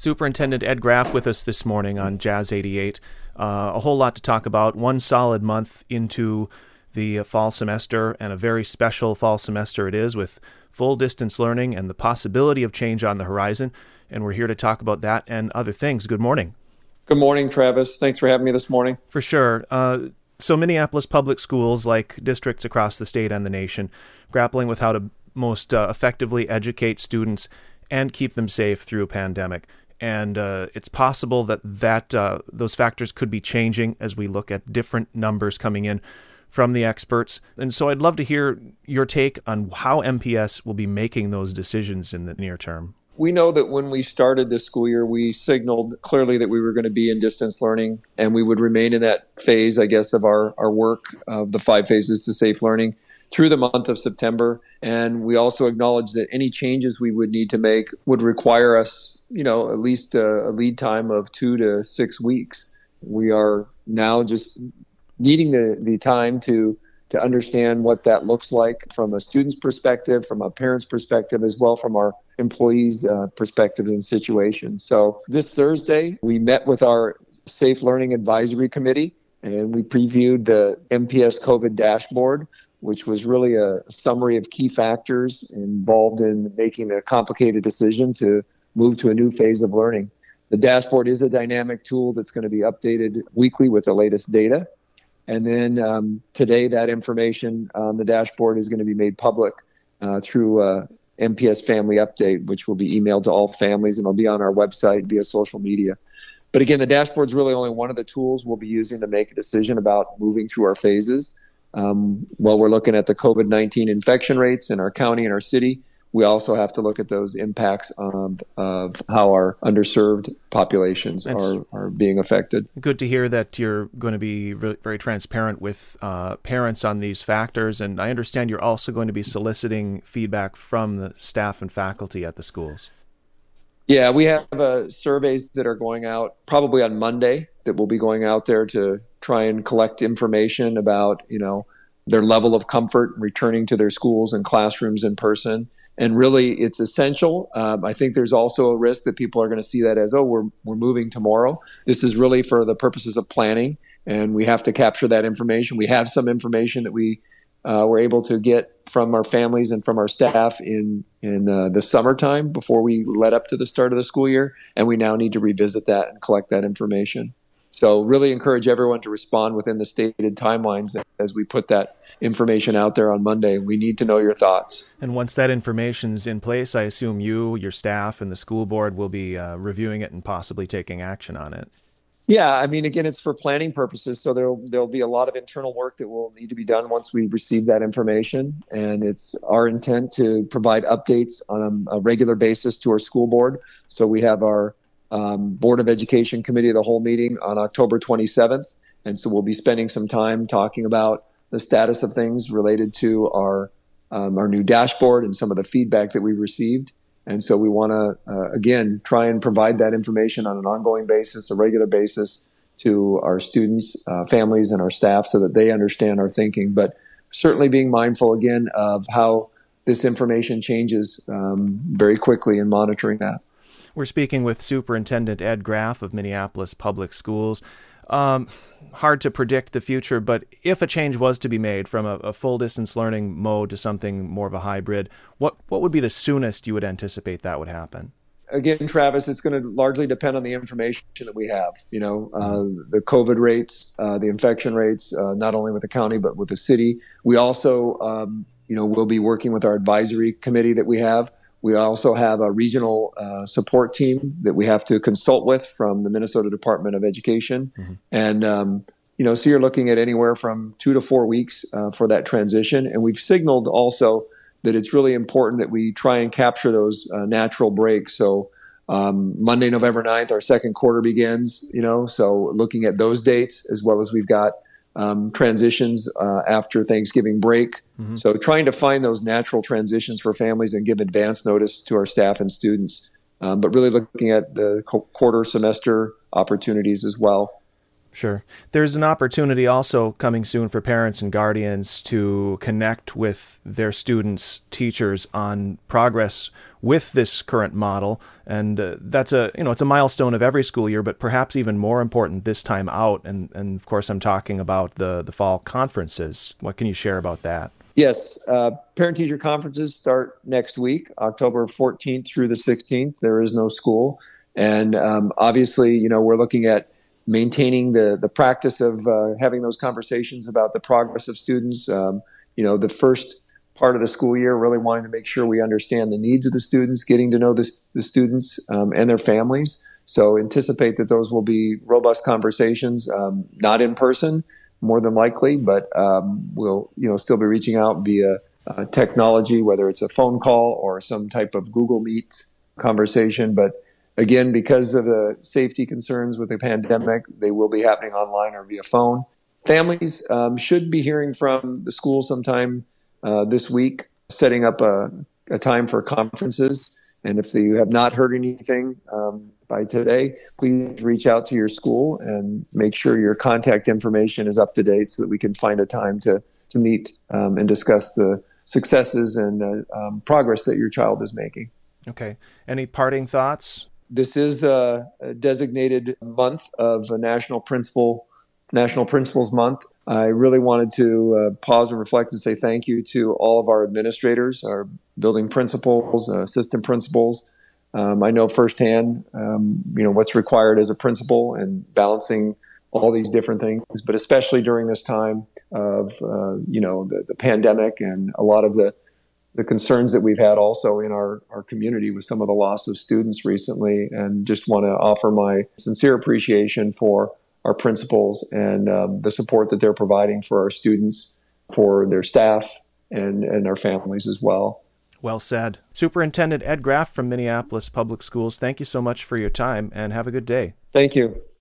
Superintendent Ed Graff with us this morning on Jazz 88. Uh, a whole lot to talk about. One solid month into the fall semester, and a very special fall semester it is with full distance learning and the possibility of change on the horizon. And we're here to talk about that and other things. Good morning. Good morning, Travis. Thanks for having me this morning. For sure. Uh, so, Minneapolis public schools, like districts across the state and the nation, grappling with how to most uh, effectively educate students and keep them safe through a pandemic. And uh, it's possible that that uh, those factors could be changing as we look at different numbers coming in from the experts. And so I'd love to hear your take on how MPS will be making those decisions in the near term. We know that when we started this school year, we signaled clearly that we were going to be in distance learning and we would remain in that phase, I guess, of our, our work of the five phases to safe learning through the month of September. And we also acknowledge that any changes we would need to make would require us, you know, at least a, a lead time of two to six weeks. We are now just needing the, the time to to understand what that looks like from a student's perspective, from a parent's perspective, as well from our employees' uh, perspective and situation. So this Thursday, we met with our Safe Learning Advisory Committee and we previewed the MPS COVID dashboard, which was really a summary of key factors involved in making a complicated decision to move to a new phase of learning. The dashboard is a dynamic tool that's going to be updated weekly with the latest data. And then um, today, that information on the dashboard is going to be made public uh, through uh, MPS Family Update, which will be emailed to all families and it'll be on our website via social media. But again, the dashboard is really only one of the tools we'll be using to make a decision about moving through our phases. Um, while we're looking at the COVID 19 infection rates in our county and our city, we also have to look at those impacts of, of how our underserved populations are, are being affected. Good to hear that you're going to be re- very transparent with uh, parents on these factors. And I understand you're also going to be soliciting feedback from the staff and faculty at the schools. Yeah, we have uh, surveys that are going out probably on Monday that will be going out there to try and collect information about, you know, their level of comfort returning to their schools and classrooms in person. And really, it's essential. Um, I think there's also a risk that people are going to see that as, oh, we're, we're moving tomorrow. This is really for the purposes of planning, and we have to capture that information. We have some information that we uh, we're able to get from our families and from our staff in in uh, the summertime before we led up to the start of the school year, and we now need to revisit that and collect that information. So, really encourage everyone to respond within the stated timelines as we put that information out there on Monday. We need to know your thoughts. And once that information's in place, I assume you, your staff, and the school board will be uh, reviewing it and possibly taking action on it. Yeah, I mean, again, it's for planning purposes, so there'll there'll be a lot of internal work that will need to be done once we receive that information, and it's our intent to provide updates on a, regular basis to our school board. So we have our um, Board of Education Committee of the whole meeting on October 27th, and so we'll be spending some time talking about the status of things related to our um, our new dashboard and some of the feedback that we received. And so we want to, uh, again, try and provide that information on an ongoing basis, a regular basis to our students, uh, families, and our staff so that they understand our thinking. But certainly being mindful, again, of how this information changes um, very quickly and monitoring that. We're speaking with Superintendent Ed Graff of Minneapolis Public Schools. Um, hard to predict the future, but if a change was to be made from a, a, full distance learning mode to something more of a hybrid, what, what would be the soonest you would anticipate that would happen? Again, Travis, it's going to largely depend on the information that we have. You know, uh, the COVID rates, uh, the infection rates, uh, not only with the county but with the city. We also, um, you know, will be working with our advisory committee that we have we also have a regional uh, support team that we have to consult with from the Minnesota Department of Education. Mm-hmm. And, um, you know, so you're looking at anywhere from two to four weeks uh, for that transition. And we've signaled also that it's really important that we try and capture those uh, natural breaks. So, um, Monday, November 9th, our second quarter begins, you know, so looking at those dates as well as we've got um, transitions uh, after Thanksgiving break. Mm-hmm. So trying to find those natural transitions for families and give advance notice to our staff and students. Um, but really looking at the quarter semester opportunities as well. Sure. There's an opportunity also coming soon for parents and guardians to connect with their students, teachers on progress with this current model, and uh, that's a you know it's a milestone of every school year, but perhaps even more important this time out. And and of course, I'm talking about the the fall conferences. What can you share about that? Yes, uh, parent teacher conferences start next week, October 14th through the 16th. There is no school, and um, obviously, you know, we're looking at maintaining the the practice of uh, having those conversations about the progress of students. Um, you know, the first part of the school year, really wanting to make sure we understand the needs of the students, getting to know the, the students um, and their families. So anticipate that those will be robust conversations, um, not in person, more than likely, but um, we'll you know still be reaching out via uh, technology, whether it's a phone call or some type of Google Meet conversation, but Again, because of the safety concerns with the pandemic, they will be happening online or via phone. Families um, should be hearing from the school sometime uh, this week, setting up a, a, time for conferences. And if you have not heard anything um, by today, please reach out to your school and make sure your contact information is up to date so that we can find a time to, to meet um, and discuss the successes and uh, um, progress that your child is making. Okay. Any parting thoughts? This is a, a designated month of national principal national principals month. I really wanted to uh, pause and reflect and say thank you to all of our administrators our building principals uh, assistant principals. Um, i know firsthand um, you know what's required as a principal and balancing all these different things but especially during this time of uh, you know the, the pandemic and a lot of the the concerns that we've had also in our, our community with some of the loss of students recently, and just want to offer my sincere appreciation for our principals and um, the support that they're providing for our students, for their staff, and, and our families as well. Well said. Superintendent Ed Graff from Minneapolis Public Schools, thank you so much for your time and have a good day. Thank you.